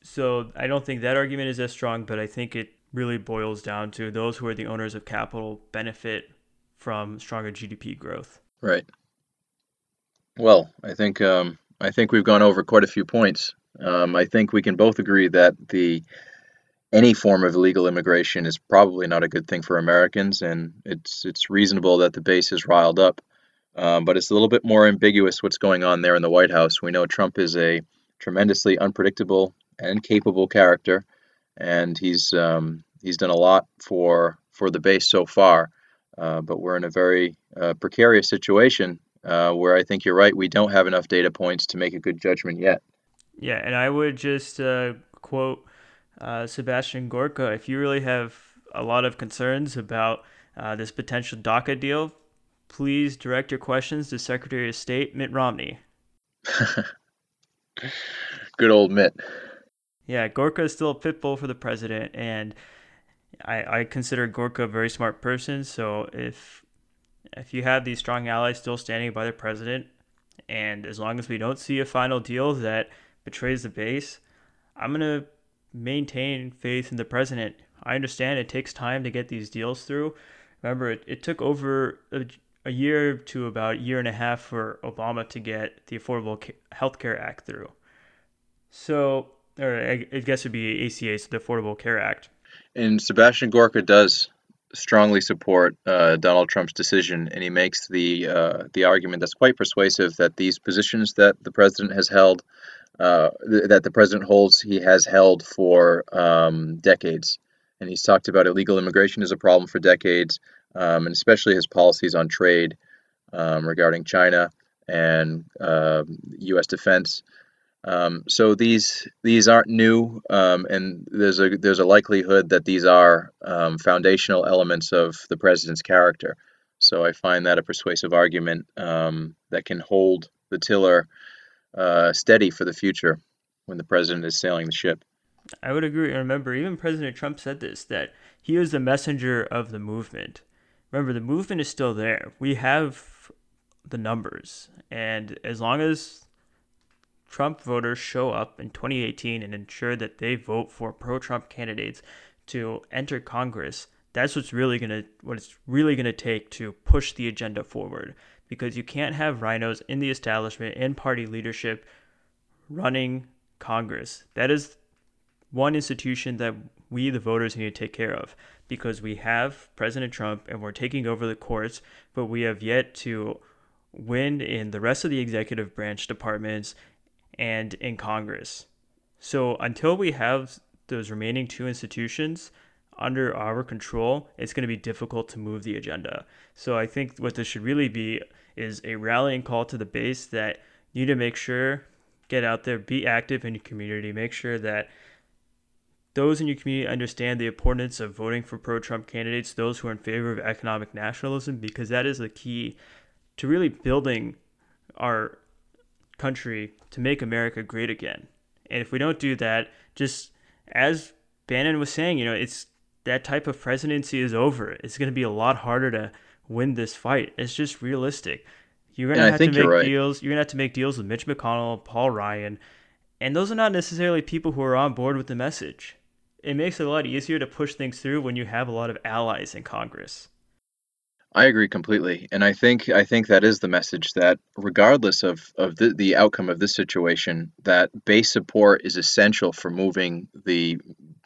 So I don't think that argument is as strong, but I think it really boils down to those who are the owners of capital benefit from stronger GDP growth. Right. Well, I think um, I think we've gone over quite a few points. Um, I think we can both agree that the any form of illegal immigration is probably not a good thing for Americans, and it's it's reasonable that the base is riled up. Um, but it's a little bit more ambiguous what's going on there in the White House. We know Trump is a tremendously unpredictable and capable character, and he's um, he's done a lot for for the base so far. Uh, but we're in a very uh, precarious situation uh, where I think you're right. We don't have enough data points to make a good judgment yet. Yeah, and I would just uh, quote uh, Sebastian Gorka, if you really have a lot of concerns about uh, this potential DACA deal, please direct your questions to Secretary of State Mitt Romney. (laughs) Good old Mitt. Yeah, Gorka is still a pit bull for the president, and I, I consider Gorka a very smart person. So if if you have these strong allies still standing by the president, and as long as we don't see a final deal that betrays the base, I'm going to maintain faith in the president. I understand it takes time to get these deals through. Remember, it, it took over a, a year to about a year and a half for Obama to get the Affordable Health Care Act through. So, or I, guess it would be ACA, so the Affordable Care Act. And Sebastian Gorka does strongly support uh, Donald Trump's decision, and he makes the uh, the argument that's quite persuasive that these positions that the president has held, uh, th- that the president holds, he has held for um, decades, and he's talked about illegal immigration as a problem for decades, um, and especially his policies on trade um, regarding China and U.S. Um, defense. Um, so these these aren't new, um, and there's a there's a likelihood that these are foundational elements of the president's character. So I find that a persuasive argument um, that can hold the tiller uh, steady for the future when the president is sailing the ship. I would agree. And Remember, even President Trump said this that he is the messenger of the movement. Remember, the movement is still there. We have the numbers, and as long as Trump voters show up in 2018 and ensure that they vote for pro-Trump candidates to enter Congress, that's what's really gonna what it's really gonna take to push the agenda forward. Because you can't have RINOs in the establishment and party leadership running Congress. That is one institution that we, the voters, need to take care of. Because we have President Trump and we're taking over the courts, but we have yet to win in the rest of the executive branch departments and in Congress. So until we have those remaining two institutions under our control, it's going to be difficult to move the agenda. So I think what this should really be is a rallying call to the base that you need to make sure get out there, be active in your community, make sure that those in your community understand the importance of voting for pro Trump candidates, those who are in favor of economic nationalism, because that is the key to really building our country to make America great again. And if we don't do that, just as Bannon was saying, you know, it's that type of presidency is over. It's going to be a lot harder to win this fight. It's just realistic. You're going to have to make right. deals. You're going to have to make deals with Mitch McConnell, Paul Ryan, and those are not necessarily people who are on board with the message. It makes it a lot easier to push things through when you have a lot of allies in Congress. I agree completely, and I think I think that is the message that regardless of of the, the outcome of this situation, that base support is essential for moving the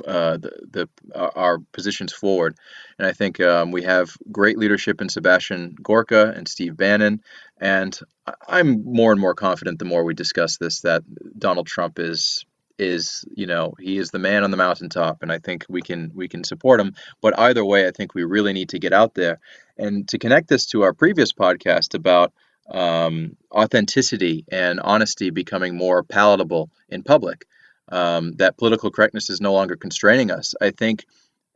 uh, the, the uh, our positions forward. And I think um, we have great leadership in Sebastian Gorka and Steve Bannon, and I'm more and more confident the more we discuss this that Donald Trump is is you know he is the man on the mountaintop and i think we can we can support him. But either way i think we really need to get out there. And to connect this to our previous podcast about um, authenticity and honesty becoming more palatable in public um, that political correctness is no longer constraining us i think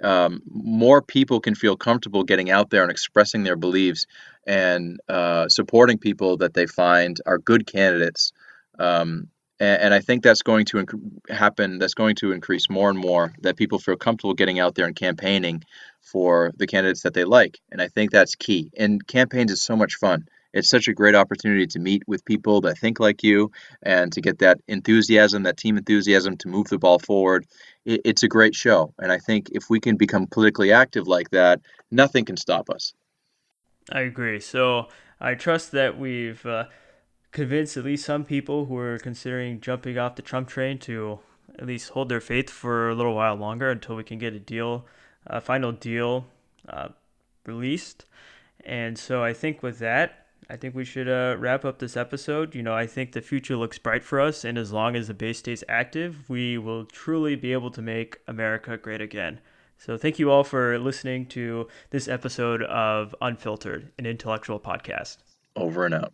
um, more people can feel comfortable getting out there and expressing their beliefs and uh, supporting people that they find are good candidates um, and, and I think that's going to inc- happen. That's going to increase more and more. That people feel comfortable getting out there and campaigning for the candidates that they like, and I think that's key. And campaigns is so much fun. It's such a great opportunity to meet with people that think like you and to get that enthusiasm, that team enthusiasm to move the ball forward. It, it's a great show. And I think if we can become politically active like that, nothing can stop us. I agree. So I trust that we've uh, convince at least some people who are considering jumping off the Trump train to at least hold their faith for a little while longer until we can get a deal, a final deal uh, released. And so I think with that, I think we should uh, wrap up this episode. You know, I think the future looks bright for us, and as long as the base stays active, we will truly be able to make America great again. So thank you all for listening to this episode of Unfiltered, an intellectual podcast. Over and out.